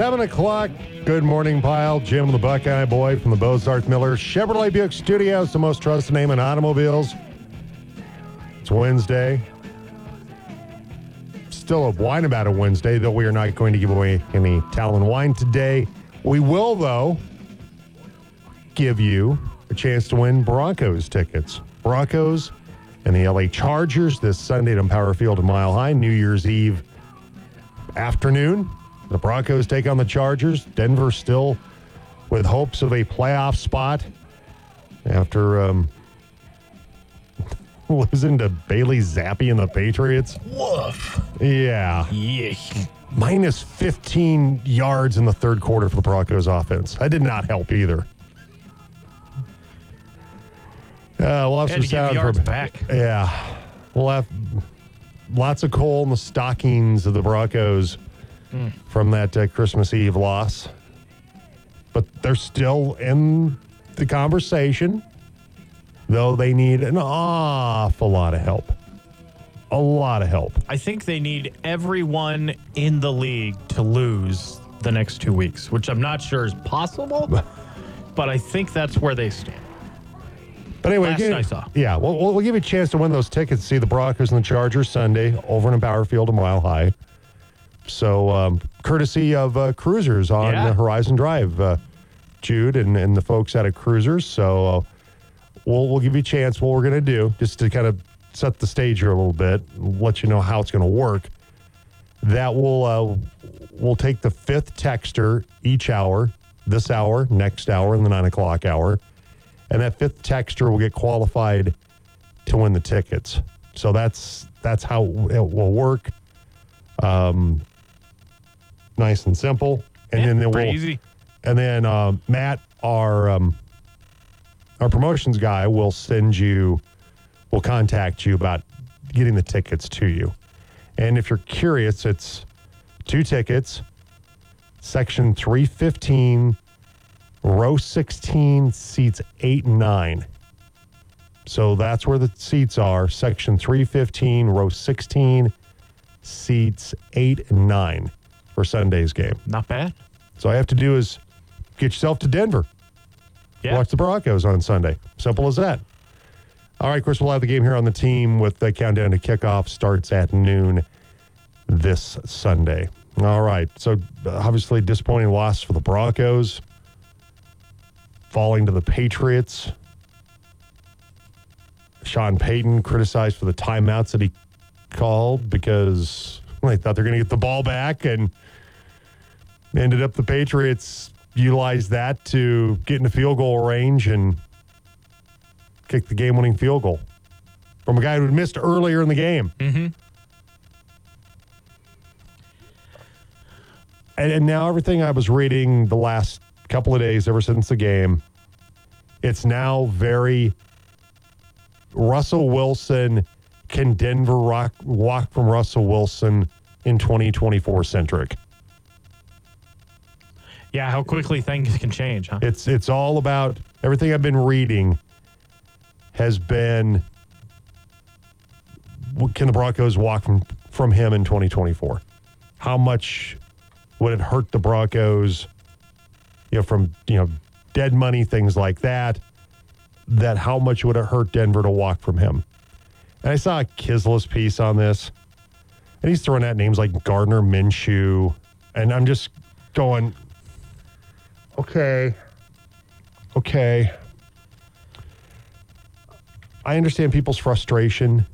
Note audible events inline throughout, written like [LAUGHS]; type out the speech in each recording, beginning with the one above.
Seven o'clock. Good morning, pile. Jim the Buckeye Boy from the Bozarth Miller Chevrolet Buick Studios, the most trusted name in automobiles. It's Wednesday. Still a wine about a Wednesday, though we are not going to give away any Talon wine today. We will, though, give you a chance to win Broncos tickets. Broncos and the LA Chargers this Sunday at Empower Field at Mile High, New Year's Eve afternoon. The Broncos take on the Chargers. Denver still with hopes of a playoff spot after um, [LAUGHS] losing to Bailey Zappe and the Patriots. Woof. Yeah. Yeah. Minus 15 yards in the third quarter for the Broncos offense. That did not help either. Uh, we'll have Had some sound yards from back. Yeah. We'll have lots of coal in the stockings of the Broncos from that uh, Christmas Eve loss. But they're still in the conversation, though they need an awful lot of help. A lot of help. I think they need everyone in the league to lose the next two weeks, which I'm not sure is possible, [LAUGHS] but I think that's where they stand. But anyway, give- I saw. yeah, we'll, we'll give you a chance to win those tickets to see the Broncos and the Chargers Sunday over in Empower Field a mile high. So, um, courtesy of uh, Cruisers on Yeah. the Horizon Drive, uh, Jude and, and the folks out of Cruisers. So, uh, we'll we'll give you a chance. What we're going to do, just to kind of set the stage here a little bit, let you know how it's going to work. That will uh, we'll take the fifth texter each hour, this hour, next hour, and the nine o'clock hour and that fifth texter will get qualified to win the tickets. So that's that's how it will work. Um, nice and simple, and Yeah, then pretty easy. and then um, Matt, our um, our promotions guy, will send you, will contact you about getting the tickets to you. And if you're curious, it's two tickets, section three fifteen row 16 seats 8 and 9 so that's where the seats are section 315 row 16 seats 8 and 9 for sunday's game Not bad. so all you have to do is get yourself to denver Yeah. watch the broncos on sunday simple as that all right of course we'll have the game here on the team with the countdown to kickoff starts at noon this sunday all right so obviously disappointing loss for the broncos falling to the Patriots. Sean Payton criticized for the timeouts that he called because they thought they're going to get the ball back and ended up the Patriots utilized that to get into field goal range and kick the game winning field goal from a guy who had missed earlier in the game. Mm-hmm. And, and now everything I was reading the last couple of days ever since the game, it's now very Russell Wilson. Can Denver rock, walk from Russell Wilson in 2024 centric? Yeah, how quickly things can change, huh? It's it's all about everything I've been reading has been can the Broncos walk from from him in 2024? How much would it hurt the Broncos you know from you know dead money things like that that how much would it hurt Denver to walk from him? And I saw a Klis's piece on this and he's throwing out names like Gardner Minshew and I'm just going okay. Okay. I understand people's frustration.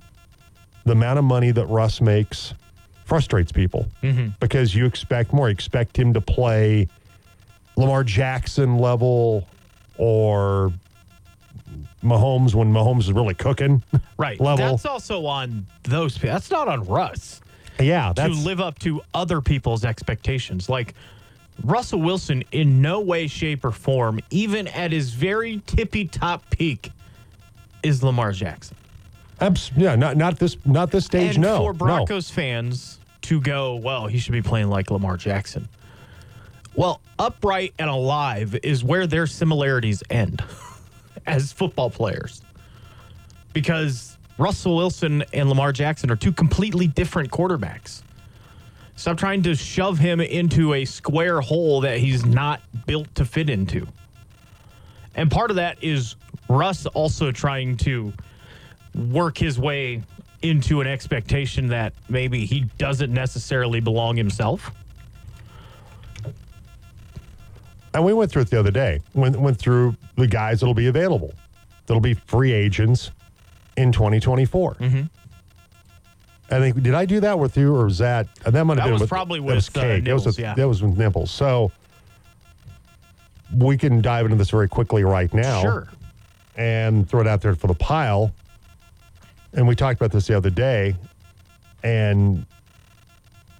The amount of money that Russ makes frustrates people mm-hmm. because you expect more. You expect him to play Lamar Jackson level or Mahomes when Mahomes is really cooking. [LAUGHS] Right. level. That's also on those. pe- That's not on Russ yeah, to that's live up to other people's expectations. Like Russell Wilson, in no way, shape, or form, even at his very tippy top peak, is Lamar Jackson. abs- yeah, not not this not this stage. and no, for no. Broncos fans to go, well, he should be playing like Lamar Jackson. Well, upright and alive is where their similarities end [LAUGHS] as football players. Because Russell Wilson and Lamar Jackson are two completely different quarterbacks. Stop trying to shove him into a square hole that he's not built to fit into. And part of that is Russ also trying to work his way into an expectation that maybe he doesn't necessarily belong himself. And we went through it the other day. Went went through the guys that'll be available. That'll be free agents in 2024. Mm-hmm. I think did I do that with you, or was that uh, that might have That been was with, probably that was with, uh, that was Nibbles, with, yeah. that was with nipples. So we can dive into this very quickly right now. Sure. and throw it out there for the pile. And we talked about this the other day. And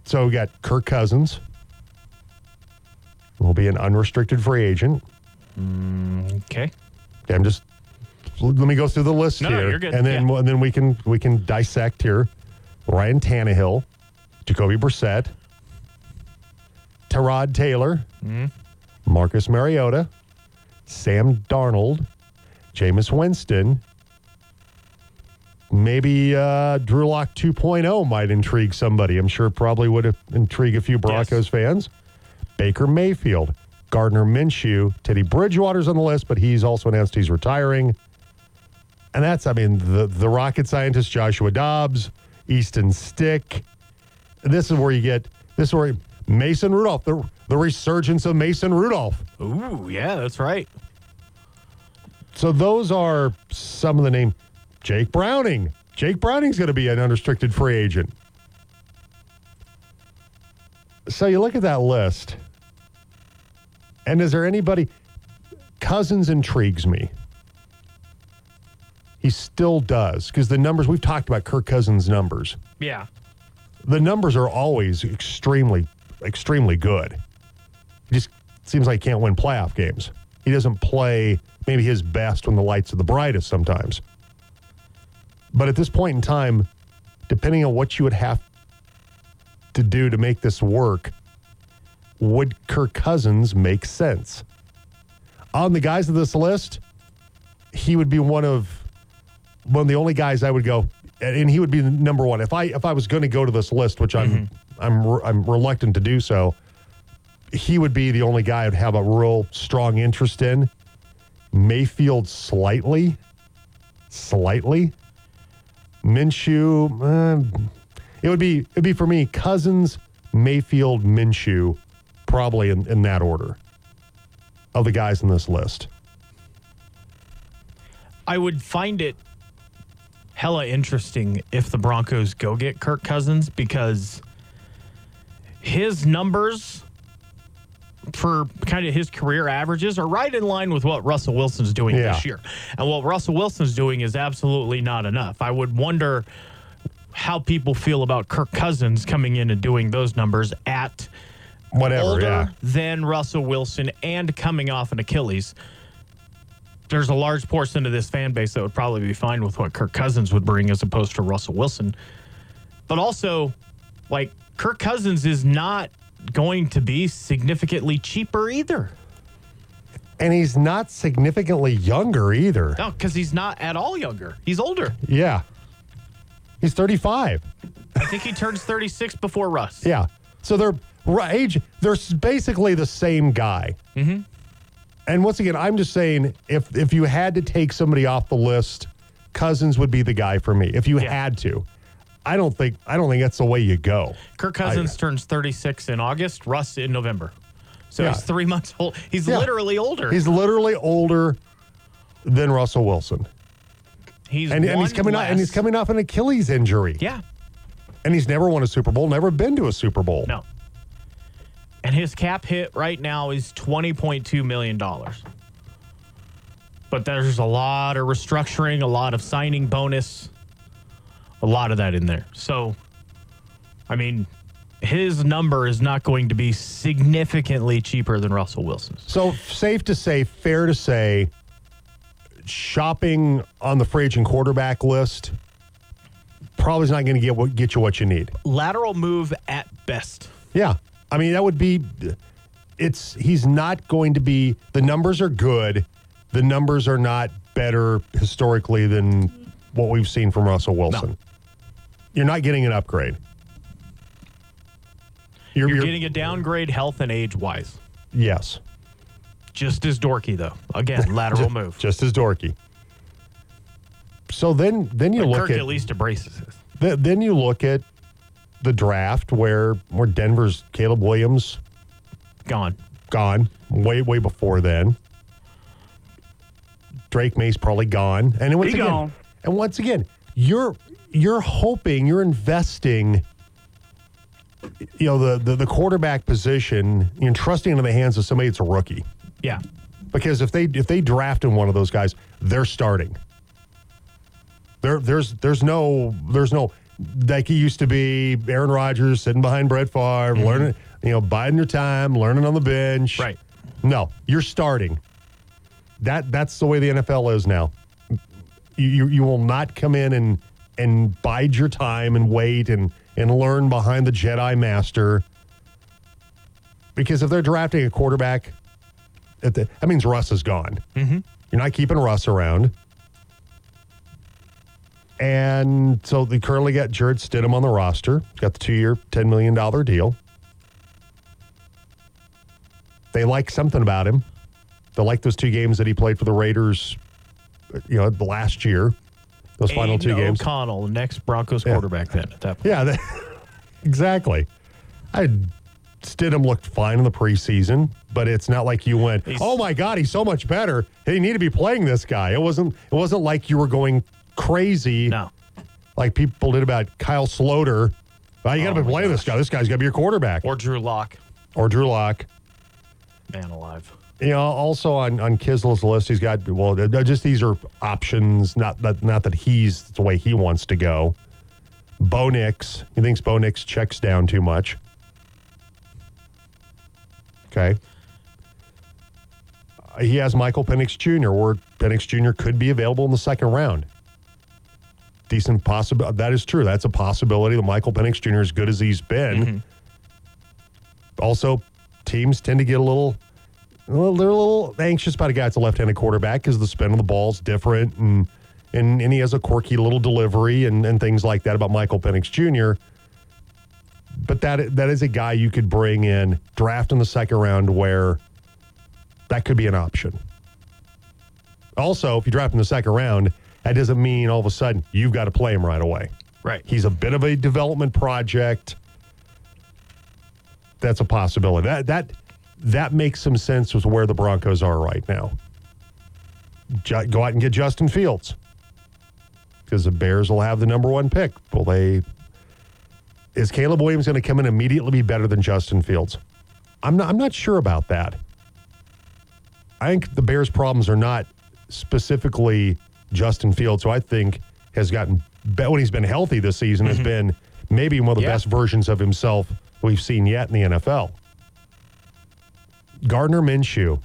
so we got Kirk Cousins will be an unrestricted free agent. Okay. Okay, I'm just let me go through the list No, no, here, you're good. and then Yeah. and then we can we can dissect here. Ryan Tannehill, Jacoby Brissett, Tyrod Taylor, Mm-hmm. Marcus Mariota, Sam Darnold, Jameis Winston. Maybe uh, Drew Lock 2.0 might intrigue somebody. I'm sure it probably would have intrigued a few Broncos fans. Baker Mayfield, Gardner Minshew, Teddy Bridgewater's on the list, but he's also announced he's retiring. And that's, I mean, the, the rocket scientist Joshua Dobbs, Easton Stick. This is where you get, this is where Mason Rudolph, the, the resurgence of Mason Rudolph. Ooh, yeah, that's right. So those are some of the name. Jake Browning. Jake Browning's going to be an unrestricted free agent. So you look at that list, and is there anybody? Cousins intrigues me. He still does because the numbers we've talked about Kirk Cousins' numbers. Yeah. The numbers are always extremely, extremely good. He just seems like he can't win playoff games. He doesn't play maybe his best when the lights are the brightest sometimes. But at this point in time, depending on what you would have to do to make this work, would Kirk Cousins make sense? On the guys of this list, he would be one of one of the only guys I would go, and he would be number one. If I if I was going to go to this list, which I'm I'm re- I'm reluctant to do so, he would be the only guy I'd have a real strong interest in. Mayfield slightly, slightly. Minshew, uh, it would be it'd be for me Cousins, Mayfield, Minshew, probably in, in that order of the guys in this list. I would find it hella interesting if the Broncos go get Kirk Cousins because his numbers for kind of his career averages are right in line with what Russell Wilson's doing Yeah. this year. And what Russell Wilson's doing is absolutely not enough. I would wonder how people feel about Kirk Cousins coming in and doing those numbers at Whatever, older yeah. than Russell Wilson and coming off an Achilles. There's a large portion of this fan base that would probably be fine with what Kirk Cousins would bring as opposed to Russell Wilson. But also, like, Kirk Cousins is not going to be significantly cheaper either. And he's not significantly younger either. No, because he's not at all younger. He's older. Yeah. He's 35. I think he turns 36 before Russ. Yeah. So they're ri- age, they're basically the same guy. Mm-hmm. And once again, I'm just saying if if you had to take somebody off the list, Cousins would be the guy for me. If you Yeah. had to. I don't think I don't think that's the way you go. Kirk Cousins turns 36 in August, Russ in November. So Yeah. he's three months old. He's Yeah. literally older. He's literally older than Russell Wilson. he's And, and he's coming off and he's coming off an Achilles injury. Yeah. And he's never won a Super Bowl, never been to a Super Bowl. No. And his cap hit right now is $20.2 million. But there's a lot of restructuring, a lot of signing bonus, a lot of that in there. So, I mean, his number is not going to be significantly cheaper than Russell Wilson's. So safe to say, fair to say, shopping on the free agent quarterback list probably is not going to get what get you what you need. Lateral move at best. Yeah, I mean that would be. It's he's not going to be. The numbers are good. The numbers are not better historically than what we've seen from Russell Wilson. You're not getting an upgrade. You're, You're you're- getting a downgrade health and age wise. yes, Just as dorky though. Again, [LAUGHS] lateral move. just as dorky. So then, then you But look Kirk at at least embraces it. th- then you look at the draft where where Denver's Caleb Williams Gone. gone way way before then. Drake Maye's probably gone, and once He again, gone. and once again, you're you're hoping you're investing. You know the, the the quarterback position, you're trusting into the hands of somebody that's a rookie. Yeah. Because if they if they draft in one of those guys, they're starting. There there's there's no there's no like it used to be Aaron Rodgers sitting behind Brett Favre, learning you know biding your time, learning on the bench. Right. No, you're starting. That that's the way the NFL is now. You you, you will not come in and and bide your time and wait and and learn behind the Jedi Master. Because if they're drafting a quarterback, at the, that means Russ is gone. Mm-hmm. You're not keeping Russ around. And so they currently got Jarrett Stidham on the roster. Got the two year, $10 million deal. They like something about him. They like those two games that he played for the Raiders, you know, the last year. Those final two Aidan games. O'Connell, the next Broncos Yeah. quarterback then at that point. Yeah, [LAUGHS] that, exactly. I Stidham looked fine in the preseason, but it's not like you went, He's- "Oh my God, he's so much better." He need to be playing this guy. It wasn't. It wasn't like you were going crazy No. like people did about Kyle Sloter. Well, you got to Oh be playing this guy. This guy's got to be your quarterback, or, Drew Lock. Or Drew Lock. Man alive. You know, also on on Klis's list, he's got well, just these are options. Not that not that he's the way he wants to go. Bo Nix, he thinks Bo Nix checks down too much. Okay. Uh, He has Michael Penix Jr., where Penix Jr. could be available in the second round. Decent possibility. That is true. That's a possibility that Michael Penix Jr., as good as he's been. Mm-hmm. Also, teams tend to get a little well, they're a little anxious about a guy that's a left-handed quarterback because the spin of the ball is different, and and and he has a quirky little delivery and and things like that about Michael Penix Jr. But that that is a guy you could bring in, draft in the second round, where that could be an option. Also, if you draft in the second round, that doesn't mean all of a sudden you've got to play him right away. Right. He's a bit of a development project. That's a possibility. That that that makes some sense with where the Broncos are right now. Ju- go out and get Justin Fields because the Bears will have the number one pick. Will they? Is Caleb Williams going to come in immediately be better than Justin Fields? I'm not. I'm not sure about that. I think the Bears' problems are not specifically Justin Fields, who I think has gotten be- when he's been healthy this season has mm-hmm. been maybe one of the Yeah. best versions of himself we've seen yet in the NFL. Gardner Minshew.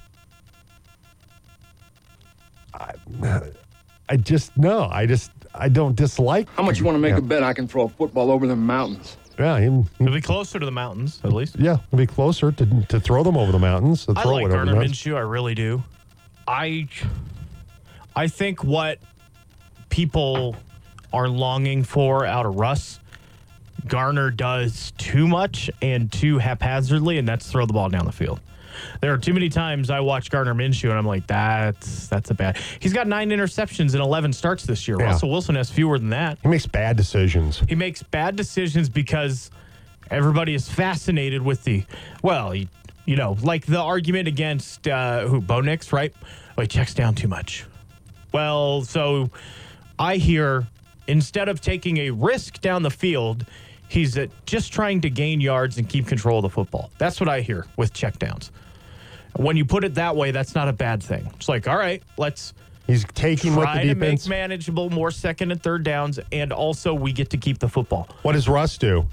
I, I just no, I just I don't dislike. How much you want to make yeah. a bet I can throw a football over the mountains? Yeah, him, He'll be closer to the mountains, at least. yeah, it'll be closer to to throw them over the mountains. To I throw like it over the Gardner mountains. Minshew. I really do. I, I think what people are longing for out of Russ, Gardner does too much and too haphazardly, and that's throw the ball down the field. There are too many times I watch Gardner Minshew and I'm like, that's that's a bad. He's got nine interceptions and 11 starts this year. Yeah. Russell Wilson has fewer than that. He makes bad decisions. He makes bad decisions because everybody is fascinated with the, well, he, you know, like the argument against uh, who, Bo Nix, right? Oh, he checks down too much. Well, so I hear instead of taking a risk down the field, he's uh, just trying to gain yards and keep control of the football. That's what I hear with checkdowns. When you put it that way, that's not a bad thing. It's like, all right, let's He's taking what try the to make defense. manageable more second and third downs, and also we get to keep the football. What does Russ do?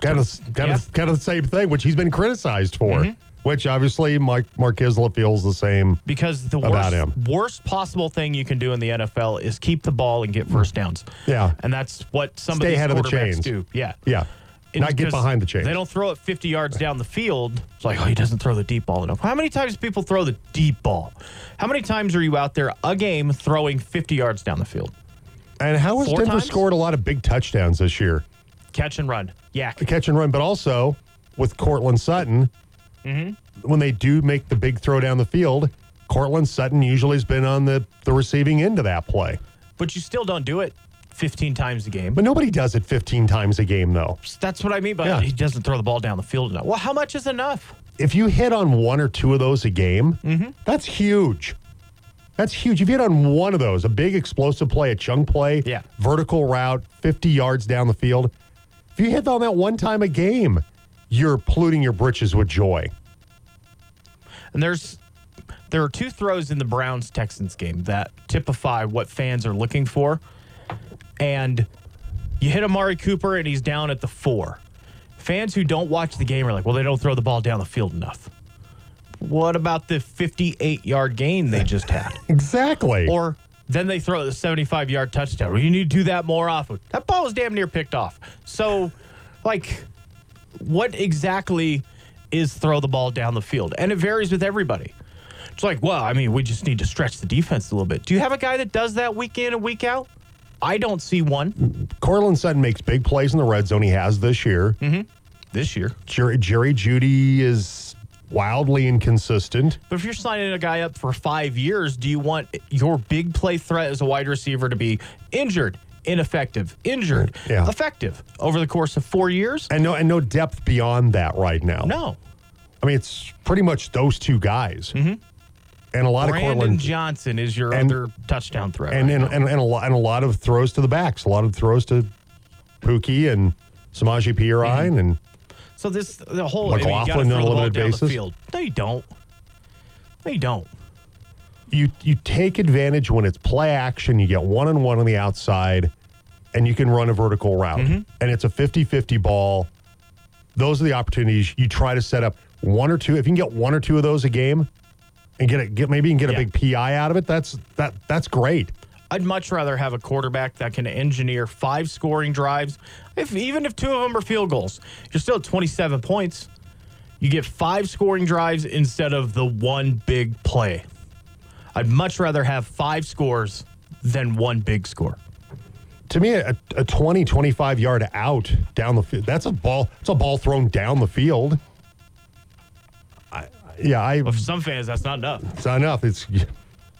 Kind of, kind of, kind of the same thing, which he's been criticized for. Mm-hmm. Which obviously, Mike Mark Isla feels the same. Because the About worst, him. worst possible thing you can do in the NFL is keep the ball and get first downs. Yeah. And that's what some Stay of these ahead of the chains. do. Yeah. Yeah, And not get behind the chains. They don't throw it 50 yards down the field. It's like, oh, he doesn't throw the deep ball enough. How many times do people throw the deep ball? How many times are you out there a game throwing 50 yards down the field? And how has Four Denver times? scored a lot of big touchdowns this year? Catch and run. YAC. Catch and run, but also with Courtland Sutton, Mm-hmm. when they do make the big throw down the field, Courtland Sutton usually has been on the, the receiving end of that play. But you still don't do it 15 times a game. But nobody does it 15 times a game, though. That's what I mean by Yeah. he doesn't throw the ball down the field enough. Well, how much is enough? If you hit on one or two of those a game, mm-hmm. that's huge. That's huge. If you hit on one of those, a big explosive play, a chunk play, Yeah. vertical route, 50 yards down the field, if you hit on that one time a game, you're polluting your britches with joy. And there's there are two throws in the Browns Texans game that typify what fans are looking for. And you hit Amari Cooper and he's down at the four. Fans who don't watch the game are like, well, they don't throw the ball down the field enough. What about the 58 yard gain they just had? [LAUGHS] Exactly. Or then they throw the 75 yard touchdown. Well, you need to do that more often. That ball was damn near picked off. So, like, what exactly is throw the ball down the field? And it varies with everybody. It's like, well, I mean, we just need to stretch the defense a little bit. Do you have a guy that does that week in and week out? I don't see one Courtland Sutton makes big plays in the red zone. He has this year. Mm-hmm. this year. Jerry, Jerry Jeudy is wildly inconsistent. But if you're signing a guy up for five years, do you want your big play threat as a wide receiver to be injured, ineffective, injured, Yeah. effective over the course of four years? And no, and no depth beyond that right now. No. I mean, it's pretty much those two guys. And a lot Brandon of Courtland Johnson is your and- other touchdown threat. and right and, and, and, a lot, and a lot of throws to the backs, a lot of throws to Pookie and Samaje Perine Mm-hmm. and so this the whole I mean, you gotta McLaughlin throw on a limited basis? field. No, you don't. No, you don't. You you take advantage when it's play action, you get one on one on the outside, and you can run a vertical route. Mm-hmm. And it's a 50-50 ball. Those are the opportunities you try to set up one or two. If you can get one or two of those a game and get it get maybe you can get Yeah. a big PI out of it, that's that that's great. I'd much rather have a quarterback that can engineer five scoring drives. If even if two of them are field goals, you're still at 27 points. You get five scoring drives instead of the one big play. I'd much rather have five scores than one big score. To me, a, a 20, 25 yard out down the field, that's a ball. It's a ball thrown down the field. I, yeah, I, But for some fans, that's not enough. it's not enough. It's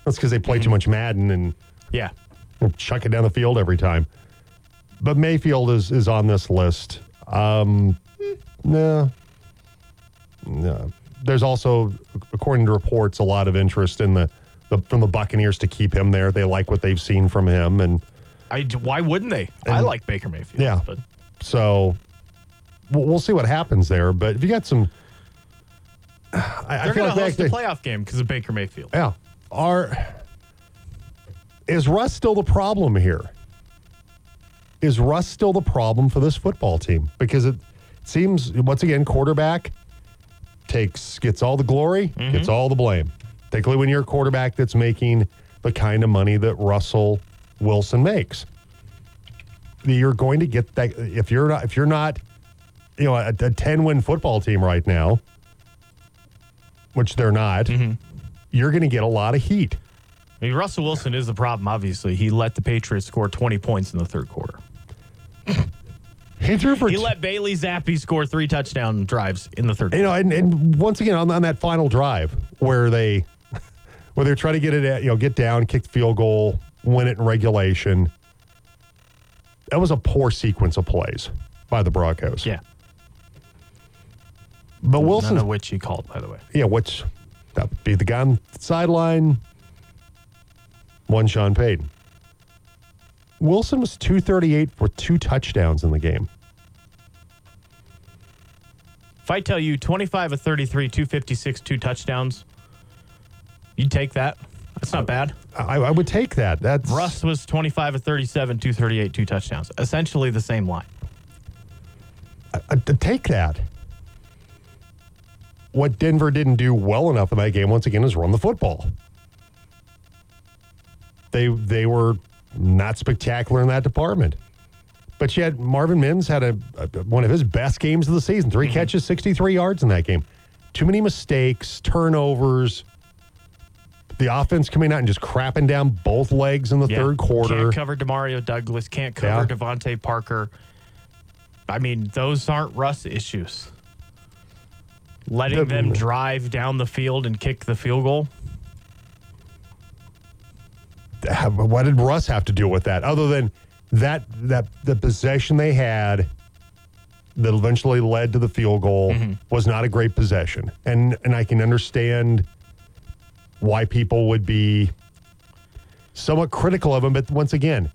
that's because they play too much Madden and Yeah. chuck it down the field every time. But Mayfield is is on this list. Um, no, no. There's also, according to reports, a lot of interest in the, the from the Buccaneers to keep him there. They like what they've seen from him, and I, why wouldn't they? I like Baker Mayfield. Yeah. But so we'll, we'll see what happens there. But if you got some, [SIGHS] I, they're going like to host a playoff game because of Baker Mayfield. Yeah. Are is Russ still the problem here? Is Russ still the problem for this football team? Because it seems once again, quarterback takes gets all the glory, gets mm-hmm. all the blame. Particularly when you're a quarterback that's making the kind of money that Russell Wilson makes. You're going to get that if you're not if you're not, you know, a, a 10 win football team right now, which they're not mm-hmm. you're going to get a lot of heat. I mean, Russell Wilson is the problem, obviously. He let the Patriots score 20 points in the third quarter. He threw for, He let Bailey Zappe score three touchdown drives in the third you know, and, and once again on, on that final drive where they where they're trying to get it at, you know, get down, kick the field goal, win it in regulation. That was a poor sequence of plays by the Broncos. Yeah. but None Wilson, of which he called, by the way. yeah, which that would be the guy on the sideline. One Sean Payton. Wilson was 238 for two touchdowns in the game. If I tell you 25 of 33, 256, two touchdowns, you'd take that. That's not bad. I, I would take that. That's Russ was 25 of 37, 238, two touchdowns. Essentially the same line. I, to take that. What Denver didn't do well enough in that game, once again, is run the football. They they were not spectacular in that department. But yet Marvin Mims had a, a- one of his best games of the season. 3 mm-hmm. catches, 63 yards in that game. Too many mistakes, turnovers. The offense coming out and just crapping down both legs in the Yeah. third quarter. Can't cover Demario Douglas. Can't cover Yeah. DeVante Parker. I mean, those aren't Russ issues. letting The- them drive down the field and kick the field goal. what did Russ have to do with that other than that that the possession they had that eventually led to the field goal mm-hmm. was not a great possession. And and I can understand why people would be somewhat critical of him, but once again,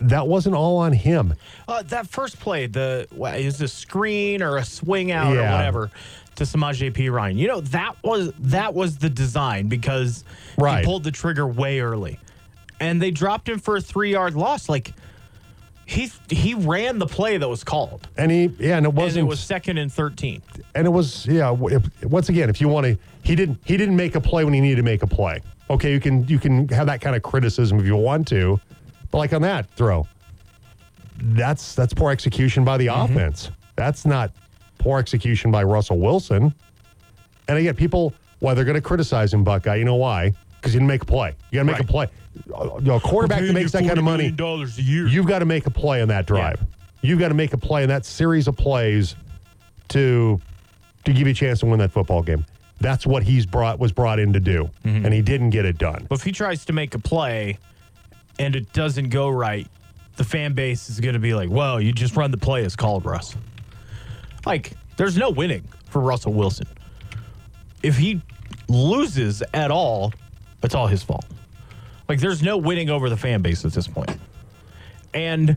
that wasn't all on him. Uh, that first play, the is a screen or a swing out or whatever to Samaje Perine. You know that was that was the design because Right. he pulled the trigger way early, and they dropped him for a three yard loss. Like he he ran the play that was called, And he yeah, and it wasn't it was second and thirteen. and it was yeah. If, once again, if you want to, he didn't he didn't make a play when he needed to make a play. Okay, you can you can have that kind of criticism if you want to, but like on that throw, that's that's poor execution by the mm-hmm. offense. That's not poor execution by Russell Wilson. And again, people why they're going to criticize him, Buckeye. You know why? Because you didn't make a play. You got to make a play. You know, a quarterback that makes that kind of money. dollars a year. You've got to make a play on that drive. You've got to make a play in that series of plays to to give you a chance to win that football game. That's what he's brought was brought in to do, mm-hmm. and he didn't get it done. But if he tries to make a play and it doesn't go right, the fan base is going to be like, well, you just run the play as called, Russ. Like, there's no winning for Russell Wilson. If he loses at all, it's all his fault. Like, there's no winning over the fan base at this point. And,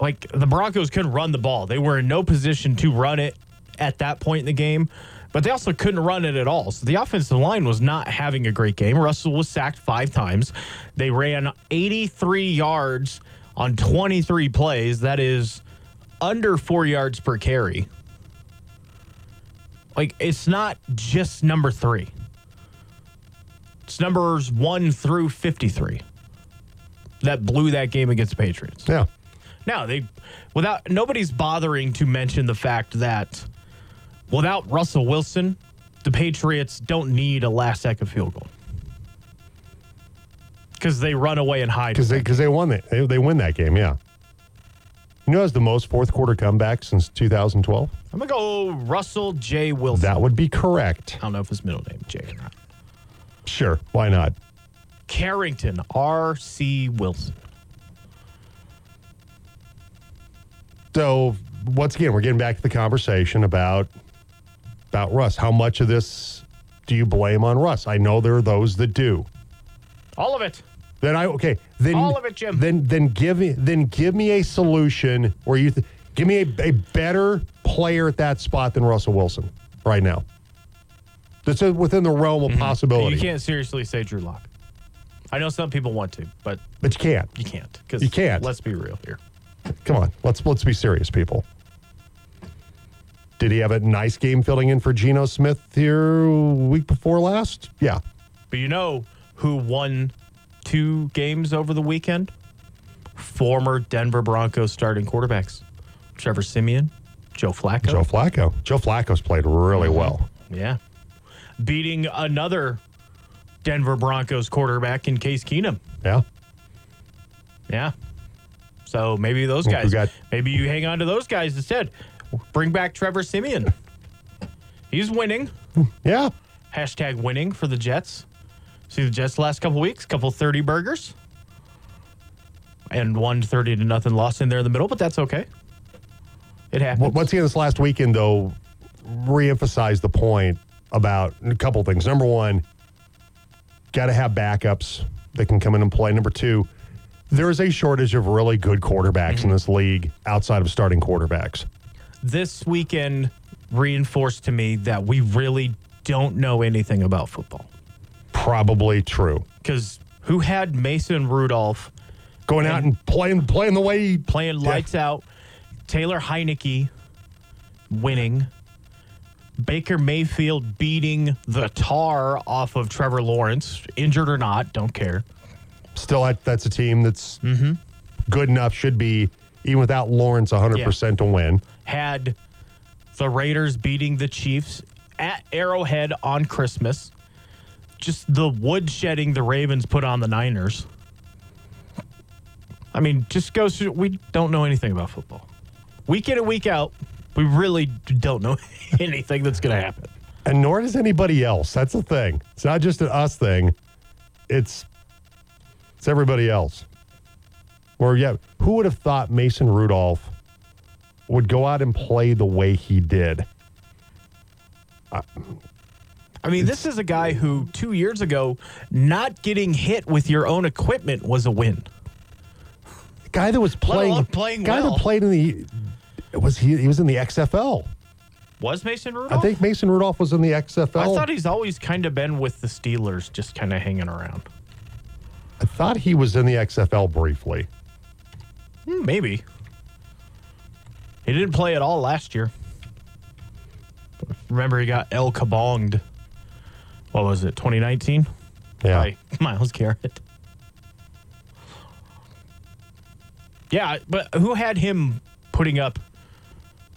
like, the Broncos couldn't run the ball. They were in no position to run it at that point in the game, but they also couldn't run it at all. So the offensive line was not having a great game. Russell was sacked five times. They ran 83 yards on 23 plays. That is under four yards per carry. Like, it's not just number three, it's numbers one through 53 that blew that game against the Patriots. Yeah, Now, they without nobody's bothering to mention the fact that without Russell Wilson, the Patriots don't need a last second field goal. Because they run away and hide. because they because they won it. They, they win that game. Yeah. You know, who has the most fourth quarter comeback since 2012. I'm gonna go Russell J. Wilson. That would be correct. I don't know if his middle name is J or not. Sure, why not? Carrington R. C. Wilson. So once again, we're getting back to the conversation about about Russ. How much of this do you blame on Russ? I know there are those that do. All of it. Then I okay. Then All of it, Jim. Then then give me then give me a solution where you th- give me a, a better player at that spot than Russell Wilson right now. That's within the realm of mm-hmm. possibility. You can't seriously say Drew Lock. I know some people want to, but but you can't. you can't. Because You can't. Let's be real here. Come on, let's let's be serious, people. Did he have a nice game filling in for Geno Smith here week before last? Yeah. But you know who won two games over the weekend? Former Denver Broncos starting quarterbacks Trevor Siemian, Joe Flacco. Joe Flacco. Joe Flacco's played really Mm-hmm. well. Yeah. Beating another Denver Broncos quarterback in Case Keenum. Yeah. Yeah. So maybe those guys, got- maybe you hang on to those guys instead. Bring back Trevor Siemian. He's winning. Yeah. Hashtag winning for the Jets. See the Jets last couple weeks, couple 30 burgers. And one 30 to nothing loss in there in the middle, but that's okay. It happens. Once again, this last weekend, though, reemphasized the point about a couple things. Number one, got to have backups that can come in and play. Number two, there is a shortage of really good quarterbacks in mm-hmm. this league outside of starting quarterbacks. This weekend reinforced to me that we really don't know anything about football. Probably true. Because who had Mason Rudolph Going out and playing playing the way he playing Yeah. lights out, Taylor Heinicke winning, Baker Mayfield beating the tar off of Trevor Lawrence, injured or not, don't care. still that's a team that's mm-hmm. good enough, should be, even without Lawrence 100% to win. Had the Raiders beating the Chiefs at Arrowhead on Christmas. Just the woodshedding the Ravens put on the Niners. I mean, just goes through, we don't know anything about football. Week in and week out, We really don't know [LAUGHS] anything that's going to happen. And nor does anybody else. That's the thing. It's not just an us thing. It's it's everybody else. Or yeah, who would have thought Mason Rudolph would go out and play the way he did? I mean, this is a guy who two years ago, not getting hit with your own equipment was a win. guy that was playing, playing guy well. that played in the was he he was in the XFL. Was Mason Rudolph? I think Mason Rudolph was in the XFL. I thought he's always kind of been with the Steelers, just kind of hanging around. I thought he was in the XFL briefly. Hmm, maybe. He didn't play at all last year. Remember, he got El Kabonged. What was it, 2019? Yeah. By [LAUGHS] Myles Garrett. Yeah, but who had him putting up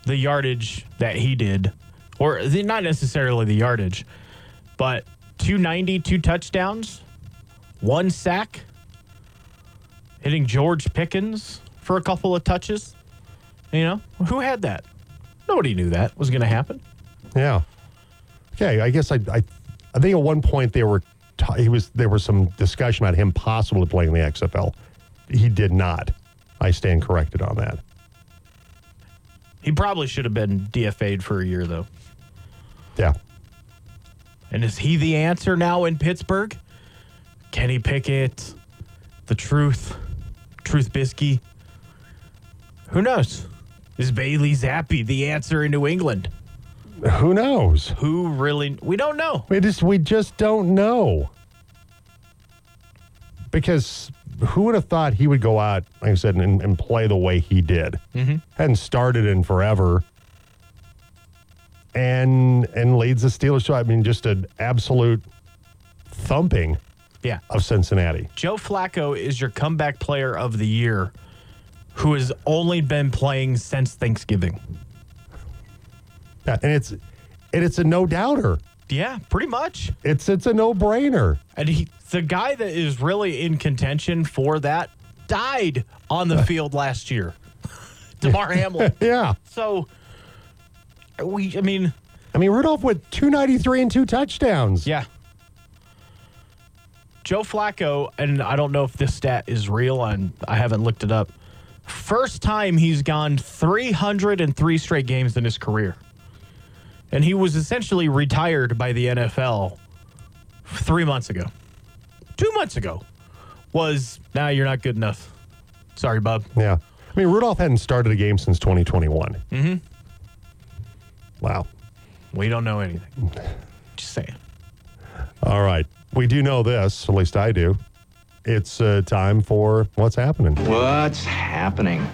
the yardage that he did? Or the, not necessarily the yardage, but 290, two touchdowns, one sack, hitting George Pickens for a couple of touches. You know, who had that? Nobody knew that was going to happen. Yeah. Okay, I guess I, I, I think at one point they were, t- he was there was some discussion about him possibly playing the XFL. He did not. I stand corrected on that. He probably should have been DFA'd for a year, though. Yeah. And is he the answer now in Pittsburgh? Kenny Pickett, the truth, Trubisky. Who knows? Is Bailey Zappe the answer in New England? Who knows? Who really? We don't know. We just we just don't know. Because who would have thought he would go out, like I said, and, and play the way he did? Mm-hmm. Hadn't started in forever, and and leads the Steelers to I mean just an absolute thumping Yeah. of Cincinnati. Joe Flacco is your comeback player of the year who has only been playing since Thanksgiving. Yeah, and it's and it's a no doubter. Yeah, pretty much. It's it's a no brainer. And he, the guy that is really in contention for that died on the [LAUGHS] field last year. [LAUGHS] Damar Hamlin. [LAUGHS] Yeah, So we I mean, I mean Rudolph with two ninety three and two touchdowns. yeah. Joe Flacco, and I don't know if this stat is real and I haven't looked it up. First time he's gone 303 straight games in his career. And he was essentially retired by the NFL three months ago. Two months ago was, now nah, you're not good enough. Sorry, bub. Yeah. I mean, Rudolph hadn't started a game since 2021. Mm-hmm. Wow. We don't know anything. [LAUGHS] Just saying. All right. We do know this, at least I do. It's uh, time for what's happening. What's happening?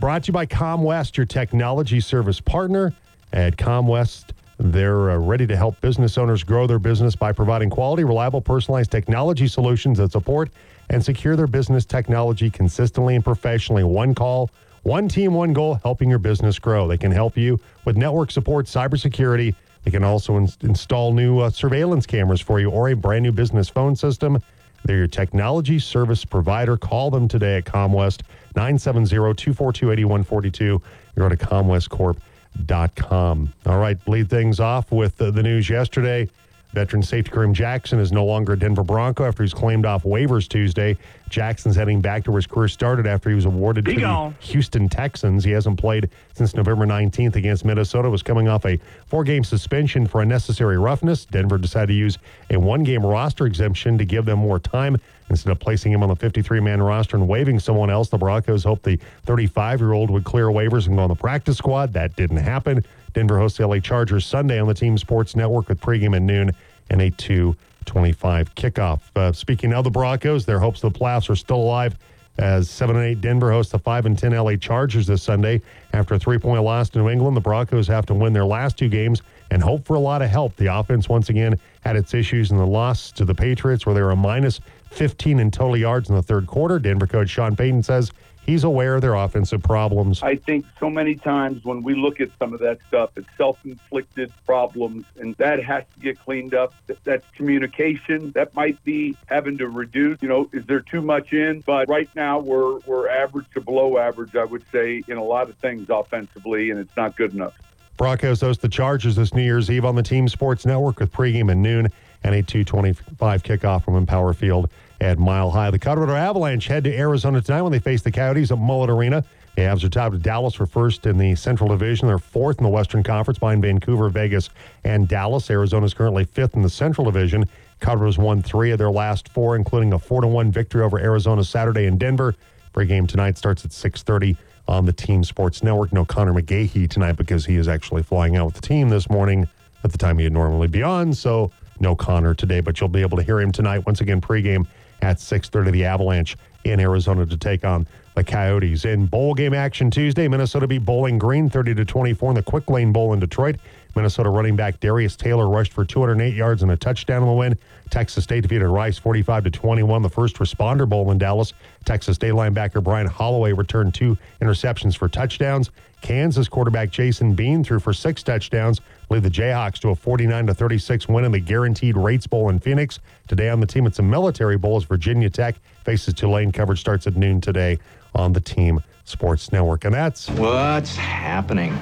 Brought to you by ComWest, your technology service partner. At ComWest, they're uh, ready to help business owners grow their business by providing quality, reliable, personalized technology solutions that support and secure their business technology consistently and professionally. One call, one team, one goal, helping your business grow. They can help you with network support, cybersecurity. They can also ins- install new uh, surveillance cameras for you or a brand new business phone system. They're your technology service provider. Call them today at ComWest, 970-242-8142. You go to comwestcorp.com. All right, lead things off with uh, the news yesterday. Veteran safety Kareem Jackson is no longer a Denver Bronco after he's claimed off waivers Tuesday. Jackson's heading back to where his career started after he was awarded to the Houston Texans. He hasn't played since November 19th against Minnesota. Was coming off a four-game suspension for unnecessary roughness. Denver decided to use a one-game roster exemption to give them more time instead of placing him on the 53-man roster and waiving someone else. The Broncos hoped the 35-year-old would clear waivers and go on the practice squad. That didn't happen. Denver hosts the LA Chargers Sunday on the Team Sports Network with pregame at noon and a 225 kickoff. Uh, speaking of the Broncos, their hopes of the playoffs are still alive as 7 and 8 Denver hosts the 5 and 10 LA Chargers this Sunday. After a three point loss to New England, the Broncos have to win their last two games and hope for a lot of help. The offense once again had its issues in the loss to the Patriots, where they were a minus 15 in total yards in the third quarter. Denver coach Sean Payton says He's aware of their offensive problems. I think so many times when we look at some of that stuff, it's self-inflicted problems, and that has to get cleaned up. That's communication. That might be having to reduce. You know, is there too much in? But right now we're we're average to below average, I would say, in a lot of things offensively, and it's not good enough. Broncos host the Chargers this New Year's Eve on the Team Sports Network with pregame at noon and a 225 kickoff from Empower Field at Mile High. The Colorado Avalanche head to Arizona tonight when they face the Coyotes at Mullet Arena. The Avs are tied with Dallas for first in the Central Division. They're fourth in the Western Conference behind Vancouver, Vegas, and Dallas. Arizona is currently fifth in the Central Division. Colorado's won three of their last four, including a 4-1 victory over Arizona Saturday in Denver. Pre-game tonight starts at 6.30 on the Team Sports Network. No Conor McGahey tonight because he is actually flying out with the team this morning at the time he'd normally be on. So no Conor today, but you'll be able to hear him tonight once again pregame at 6:30. The Avalanche in Arizona to take on the Coyotes. In bowl game action Tuesday, Minnesota beat Bowling Green 30 to 24 in the Quick Lane Bowl in Detroit. Minnesota running back Darius Taylor rushed for 208 yards and a touchdown in the win. Texas State defeated Rice 45 to 21. The first responder bowl in Dallas. Texas State linebacker Brian Holloway returned two interceptions for touchdowns. Kansas quarterback Jason Bean threw for six touchdowns, lead the Jayhawks to a 49 to 36 win in the Guaranteed Rates Bowl in Phoenix. Today on the team, it's a military bowl as Virginia Tech faces Tulane. Coverage starts at noon today on the Team Sports Network, and that's what's happening.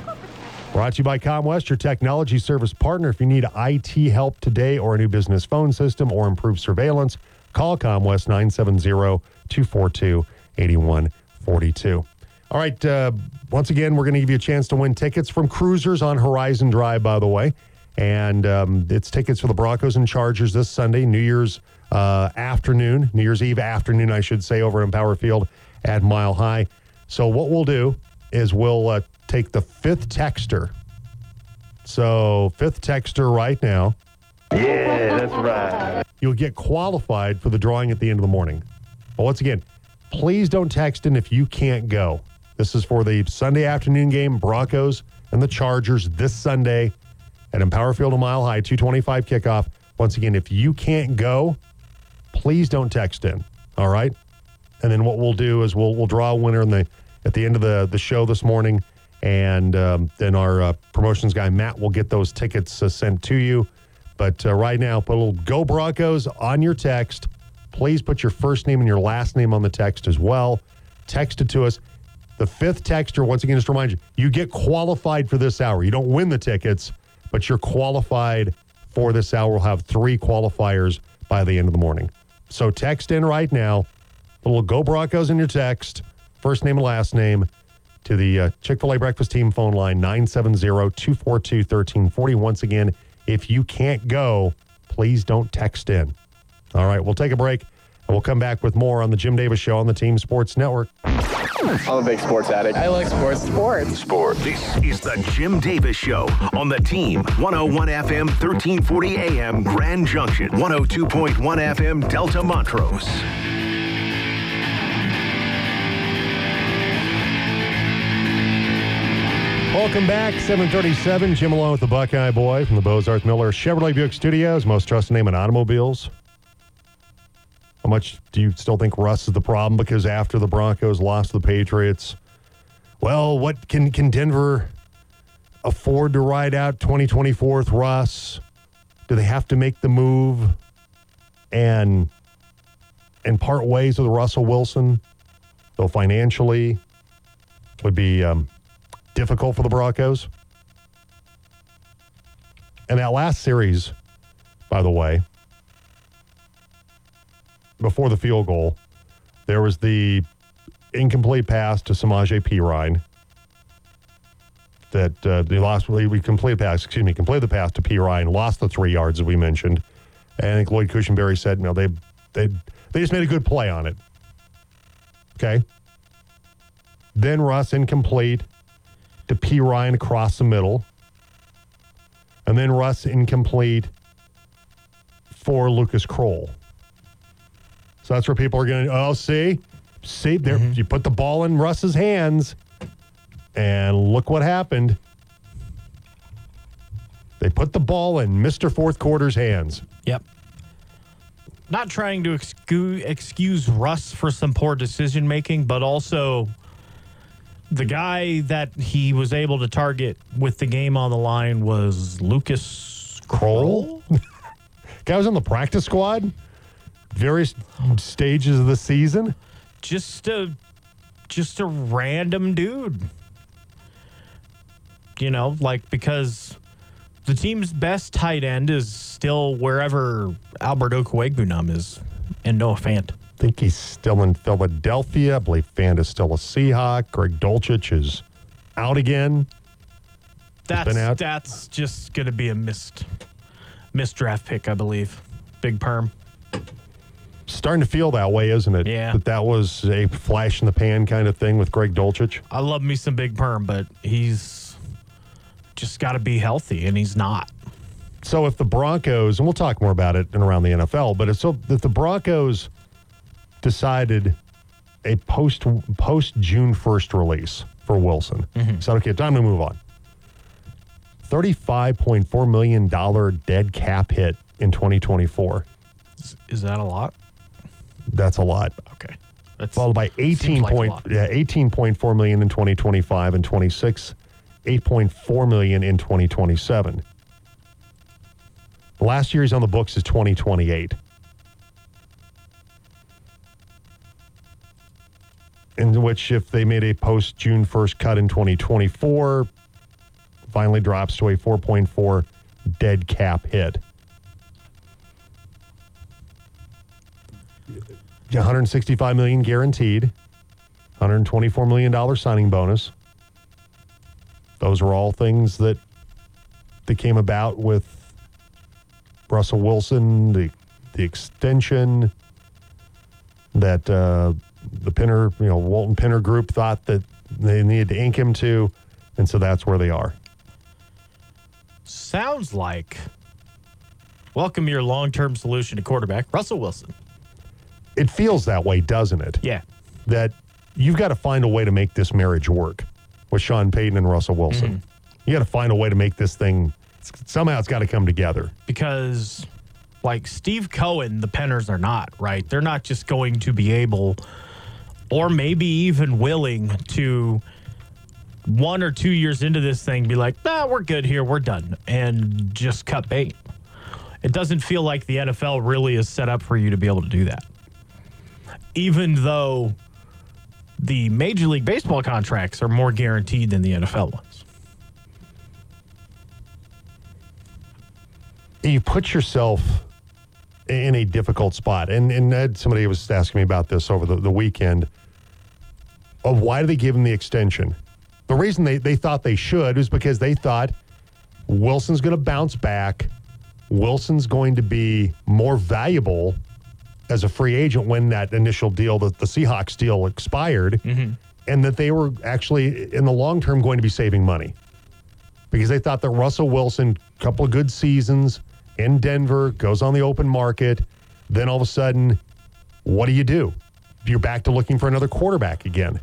Brought to you by ComWest, your technology service partner. If you need IT help today or a new business phone system or improved surveillance, call ComWest 970 242 8142. All right. Uh, once again, we're going to give you a chance to win tickets from Cruisers on Horizon Drive, by the way. And um, it's tickets for the Broncos and Chargers this Sunday, New Year's uh, afternoon, New Year's Eve afternoon, I should say, over Empower Field at Mile High. So, what we'll do is we'll uh, take the fifth texter. So, fifth texter right now. Yeah, that's right. You'll get qualified for the drawing at the end of the morning. But once again, please don't text in if you can't go. This is for the Sunday afternoon game, Broncos and the Chargers this Sunday at Empower Field a mile high, 225 kickoff. Once again, if you can't go, please don't text in. All right. And then what we'll do is we'll we'll draw a winner in the at the end of the the show this morning, and um, then our uh, promotions guy Matt will get those tickets uh, sent to you. But uh, right now, put a little "Go Broncos" on your text. Please put your first name and your last name on the text as well. Text it to us. The fifth texture, once again, just remind you, you get qualified for this hour. You don't win the tickets, but you're qualified for this hour. We'll have three qualifiers by the end of the morning. So text in right now. Little Go Broncos in your text, first name and last name, to the uh, Chick fil A breakfast team phone line 970 242 1340. Once again, if you can't go, please don't text in. All right, we'll take a break we'll come back with more on the Jim Davis Show on the Team Sports Network. I'm a big sports addict. I like sports. Sports. Sport. This is the Jim Davis Show on the Team 101 FM, 1340 AM, Grand Junction, 102.1 FM, Delta Montrose. Welcome back, 737. Jim along with the Buckeye Boy from the Bozarth Miller Chevrolet Buick Studios, most trusted name in automobiles. How much do you still think Russ is the problem? Because after the Broncos lost to the Patriots, well, what can can Denver afford to ride out 2024 with Russ? Do they have to make the move and and part ways with Russell Wilson? Though financially would be um, difficult for the Broncos. And that last series, by the way, before the field goal, there was the incomplete pass to Samaje Perine that uh, they lost. We, completed the pass, excuse me, completed the pass to Perine, lost the three yards as we mentioned. And I think Lloyd Cushenberry said, you know, they they they just made a good play on it. Okay. Then Russ incomplete to Perine across the middle. And then Russ incomplete for Lucas Krull. So that's where people are going to, oh, see, see, there, Mm-hmm. you put the ball in Russ's hands, and look what happened. They put the ball in Mr. Fourth Quarter's hands. Yep. not trying to excuse, excuse Russ for some poor decision making, but also the guy that he was able to target with the game on the line was Lucas Krull. [LAUGHS] Guy was on the practice squad, various stages of the season. Just a just a random dude. You know, like because the team's best tight end is still wherever Albert Okwuegbunam is, and Noah Fant. I think he's still in Philadelphia. I believe Fant is still a Seahawk. Greg Dulcich is out again. That's out. that's just going to be a missed missed draft pick, I believe. Big perm. Starting to feel that way, isn't it? Yeah. That that was a flash in the pan kind of thing with Greg Dulcich. I love me some big perm, but he's just got to be healthy, and he's not. So if the Broncos, and we'll talk more about it and around the NFL, but if so if the Broncos decided a post post June first release for Wilson, mm-hmm. said okay, time to move on. Thirty-five point four million dollar dead cap hit in 2024. Is, is that a lot? That's a lot. Okay. That's Followed by 18 seems like point yeah 18.4 million in 2025 and 26, 8.4 million in 2027. The last year he's on the books is 2028. In which, if they made a post June 1st cut in 2024, finally drops to a 4.4 dead cap hit. 165 million guaranteed, 124 million dollar signing bonus. Those are all things that that came about with Russell Wilson, the the extension that uh, the Penner, you know, Walton Penner Group thought that they needed to ink him to, and so that's where they are. Sounds like welcome your long term solution to quarterback, Russell Wilson. It feels that way, doesn't it? Yeah. that you've got to find a way to make this marriage work with Sean Payton and Russell Wilson. Mm-hmm. You got to find a way to make this thing somehow it's got to come together. because like Steve Cohen, the Penners are not, right? They're not just going to be able or maybe even willing to one or two years into this thing be like, nah, we're good here, we're done, and just cut bait. It doesn't feel like the NFL really is set up for you to be able to do that. Even though the Major League Baseball contracts are more guaranteed than the NFL ones. You put yourself in a difficult spot. And and somebody was asking me about this over the, the weekend of why do they give him the extension? The reason they, they thought they should is because they thought Wilson's going to bounce back. Wilson's going to be more valuable as a free agent when that initial deal, the, the Seahawks deal expired, mm-hmm. and that they were actually, in the long term, going to be saving money because they thought that Russell Wilson, a couple of good seasons in Denver, goes on the open market. Then all of a sudden, what do you do? You're back to looking for another quarterback again.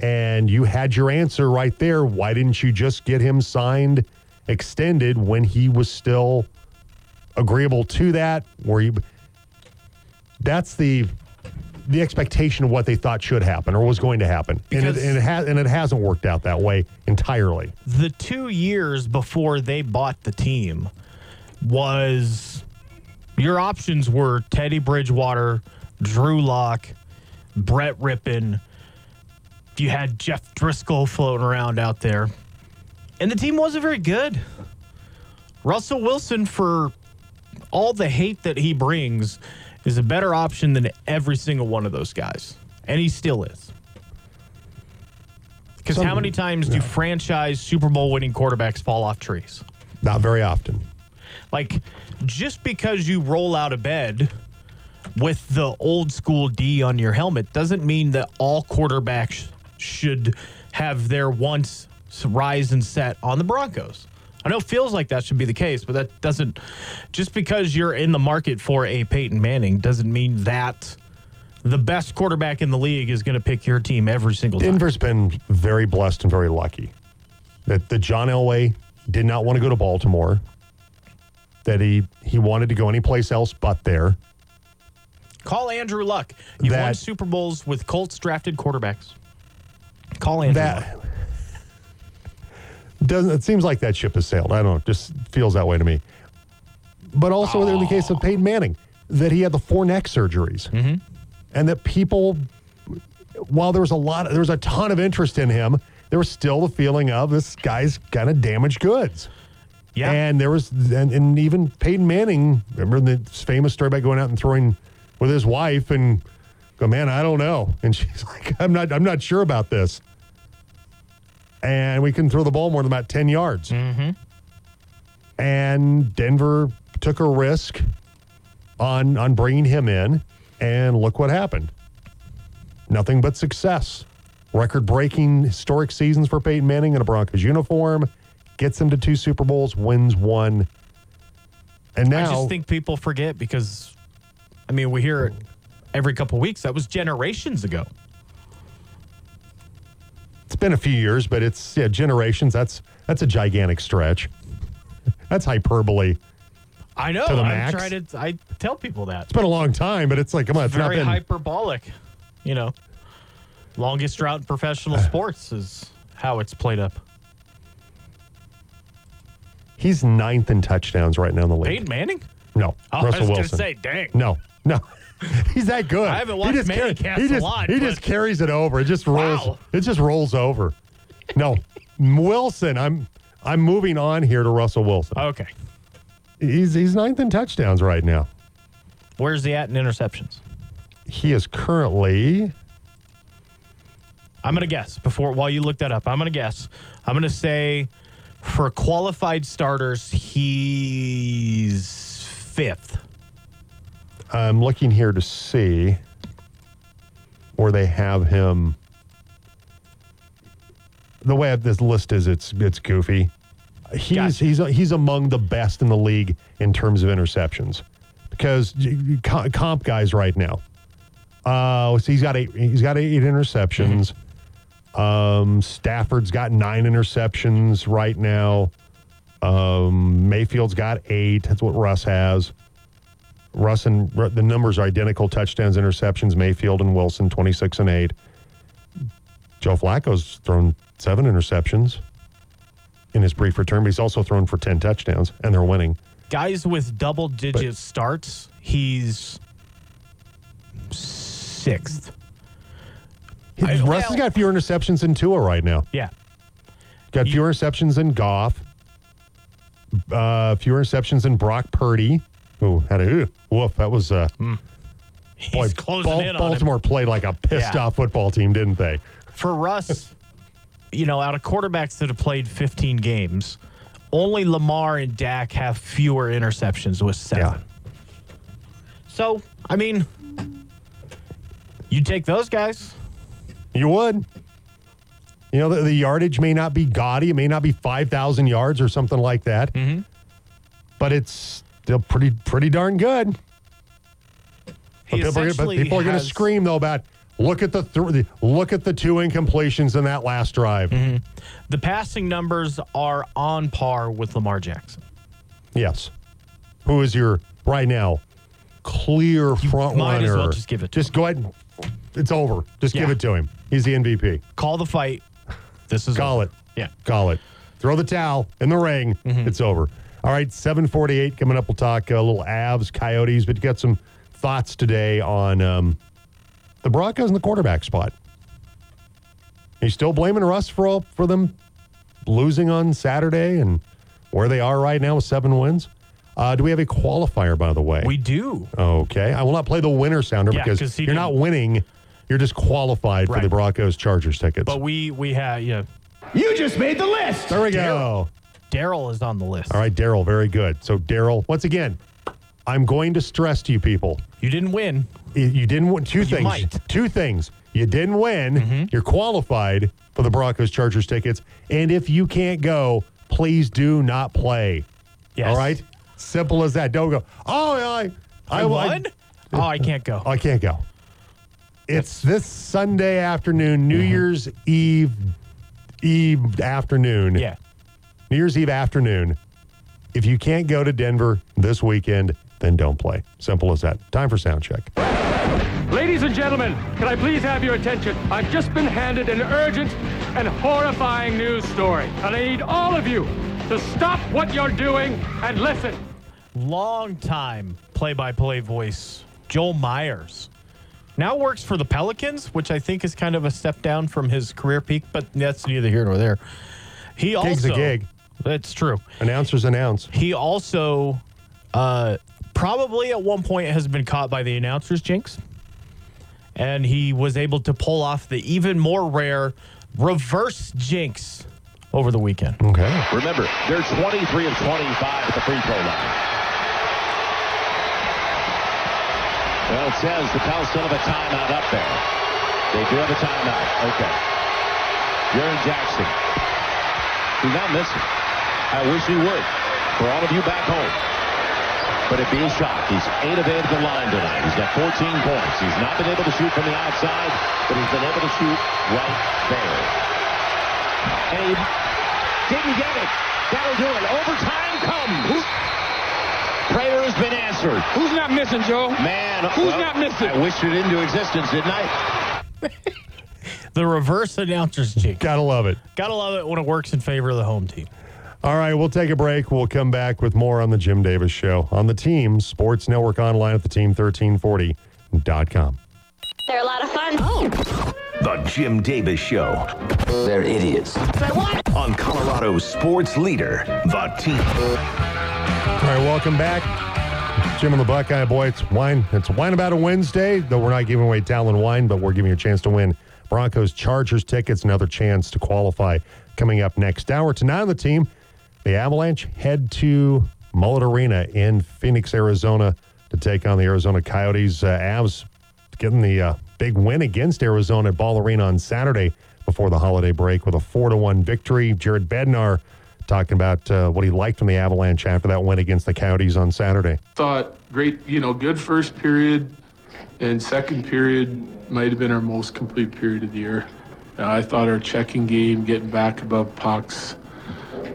And you had your answer right there. Why didn't you just get him signed, extended when he was still agreeable to that? Where you that's the the expectation of what they thought should happen or was going to happen. and it, and it has and it hasn't worked out that way entirely. the two years before they bought the team was your options were Teddy Bridgewater, Drew Lock, Brett Rypien. You had Jeff Driskel floating around out there. And the team wasn't very good. Russell Wilson, for all the hate that he brings, is a better option than every single one of those guys. And he still is. Because how many times do franchise Super Bowl winning quarterbacks fall off trees? Not very often. Like, just because you roll out of bed with the old school D on your helmet doesn't mean that all quarterbacks should have their once rise and set on the Broncos. I know it feels like that should be the case, but that doesn't. Just because you're in the market for a Peyton Manning doesn't mean that the best quarterback in the league is going to pick your team every single time. Denver's been very blessed and very lucky that the John Elway did not want to go to Baltimore. That he he wanted to go anyplace else but there. Call Andrew Luck. You won That- Super Bowls with Colts drafted quarterbacks. Call Andrew Luck. Doesn't it seems like that ship has sailed. I don't know, it just feels that way to me. But also in the case of Peyton Manning, that he had the four neck surgeries. Mm-hmm. And that people while there was a lot there was a ton of interest in him, there was still the feeling of this guy's kind of damaged goods. Yeah. And there was, and, and even Peyton Manning, remember the famous story about going out and throwing with his wife and go, man, I don't know. And she's [LAUGHS] like, I'm not, I'm not sure about this. And we couldn't throw the ball more than about 10 yards. Mm-hmm. And Denver took a risk on, on bringing him in. And look what happened. Nothing but success. Record breaking historic seasons for Peyton Manning in a Broncos uniform. Gets him to two Super Bowls, wins one. And now I just think people forget because, I mean, we hear it every couple weeks. That was generations ago. Been a few years, but it's yeah, generations. That's that's a gigantic stretch. [LAUGHS] That's hyperbole. I know. To the I max? try to. I tell people that. It's been a long time, but it's like, come on, it's not Very been. hyperbolic. You know, longest drought in professional [SIGHS] sports is how it's played up. He's ninth in touchdowns right now in the league. Peyton Manning. No, Oh, I Russell was Wilson. gonna say, dang. No, no. [LAUGHS] He's that good. I haven't He watched just Manning carry- he a just, lot, He just carries it over. It just rolls. Wow. It just rolls over. No, Wilson. I'm I'm moving on here to Russell Wilson. Okay. He's he's ninth in touchdowns right now. Where's he at in interceptions? He is currently I'm gonna guess before while you look that up. I'm gonna guess. I'm gonna say for qualified starters, he's fifth. I'm looking here to see where they have him. The way this list is, it's it's goofy. He's Gotcha. he's he's among the best in the league in terms of interceptions because y- y- co- comp guys right now. Uh, so he's got eight. He's got eight interceptions. Um, Stafford's got nine interceptions right now. Um, Mayfield's got eight. That's what Russ has. Russ and the numbers are identical touchdowns, interceptions, Mayfield and Wilson, 26 and 8. Joe Flacco's thrown seven interceptions in his brief return, but he's also thrown for 10 touchdowns, and they're winning. Guys with double digit starts, he's sixth. I- Russ well- has got fewer interceptions than Tua right now. Yeah. Got You- fewer interceptions than Goff. Uh, fewer interceptions than Brock Purdy. Ooh, had a woof. That was uh, [LAUGHS] He's boy. Bal- in on him. Baltimore played like a pissed Yeah. off football team, didn't they? For Russ, you know, out of quarterbacks that have played 15 games, only Lamar and Dak have fewer interceptions with seven. Yeah. So, I mean, you take those guys. You would. You know, the, the yardage may not be gaudy. It may not be 5,000 yards or something like that. Mm-hmm. But it's still pretty pretty darn good. But people, are, but people are going to scream, though, about look at the, th- look at the two incompletions in that last drive. Mm-hmm. The passing numbers are on par with Lamar Jackson. Yes. Who is your, right now, clear front might as runner? well just give it to Just go ahead and it's over. Just give it to him. He's the MVP. Call the fight. This is Call over. it. Yeah. Call it. Throw the towel in the ring. Mm-hmm. It's over. All right, 748 coming up. We'll talk a little Avs, Coyotes, but you got some thoughts today on um, the Broncos and the quarterback spot. Are you still blaming Russ for all, for them losing on Saturday and where they are right now with seven wins? Uh, do we have a qualifier, by the way? We do. Okay. I will not play the winner sounder Yeah, because 'cause he you're not didn't- winning. You're just qualified for the Broncos Chargers tickets. But we we have yeah. You just made the list. there we go. Daryl is on the list. All right, Daryl, very good. So, Daryl, once again, I'm going to stress to you people You didn't win. you didn't win two things. might. Mm-hmm. Two things. You didn't win. You're qualified for the Broncos Chargers tickets. And if you can't go, please do not play. Yes. All right? Simple as that. Don't go, oh, I, I won. Oh, I can't go. I can't go. It's this Sunday afternoon, New Year's Eve Eve afternoon. Yeah. New Year's Eve afternoon. If you can't go to Denver this weekend, then don't play. Simple as that. Time for sound check. Ladies and gentlemen, can I please have your attention? I've just been handed an urgent and horrifying news story, and I need all of you to stop what you're doing and listen. Long time play by play voice, Joel Meyers. Now works for the Pelicans, which I think is kind of a step down from his career peak, but that's neither here nor there. He Gig's also a gig. That's true. Announcers announce. He also uh, probably at one point has been caught by the announcers jinx. And he was able to pull off the even more rare reverse jinx over the weekend. Okay. Remember, they're 23 of 25 at the free throw line. Well, it says the Pels still have a timeout up there. They do have a timeout. Okay. Jaren Jackson. He's not missing. I wish he would. For all of you back home. But it'd be a shock. He's 8 of 8 at the line tonight. He's got 14 points. He's not been able to shoot from the outside, but he's been able to shoot right there. Abe didn't get it. That'll do it. Overtime comes. Prayer has been answered. Who's not missing, Joe? Man, Who's well, not missing? I wished it into existence, didn't I? [LAUGHS] The reverse announcers jinx. Gotta love it. Gotta love it when it works in favor of the home team. All right, we'll take a break. We'll come back with more on the Jim Davis Show on the Team Sports Network online at the team1340.com. They're a lot of fun. Oh. The Jim Davis Show They're idiots. on Colorado's sports leader, The Team. All right, welcome back. Jim and the Buckeye Boy. It's wine. It's wine about a Wednesday, though we're not giving away Talon wine, but we're giving you a chance to win Broncos Chargers tickets. Another chance to qualify coming up next hour. Tonight on the team, the Avalanche head to Mullet Arena in Phoenix, Arizona to take on the Arizona Coyotes. Uh, Avs getting the uh, big win against Arizona at Ball Arena on Saturday before the holiday break with a 4 to 1 victory. Jared Bednar talking about uh, what he liked from the Avalanche after that win against the Coyotes on Saturday. thought great, you know, good first period, and second period might have been our most complete period of the year. Uh, I thought our checking game, getting back above pucks,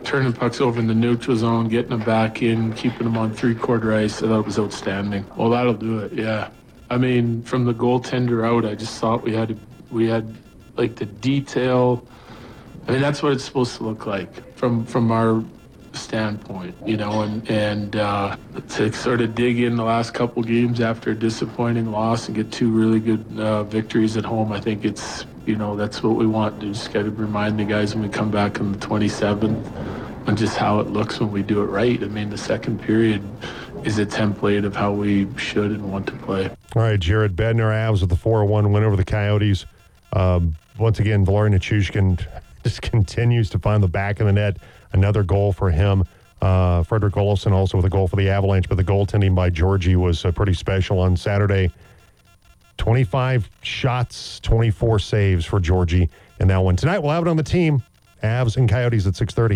turning pucks over in the neutral zone, getting them back in, keeping them on three-quarter ice, I thought it was outstanding. Well, that'll do it. Yeah, I mean, from the goaltender out, I just thought we had we had like the detail. I mean, that's what it's supposed to look like from from our standpoint, you know, and and uh, to sort of dig in the last couple games after a disappointing loss and get two really good uh, victories at home. I think it's you know that's what we want. to just got to remind the guys when we come back on the 27th and just how it looks when we do it right. I mean, the second period is a template of how we should and want to play. All right, Jared Bednar Avs with the 4 1 win over the Coyotes. Um, once again, Valery Nichushkin [LAUGHS] just continues to find the back of the net. Another goal for him. Uh, Fredrik Olofsson also with a goal for the Avalanche, but the goaltending by Georgie was uh, pretty special on Saturday. 25 shots, 24 saves for Georgie in that one. Tonight, we'll have it on the team. Avs and Coyotes at 6.30.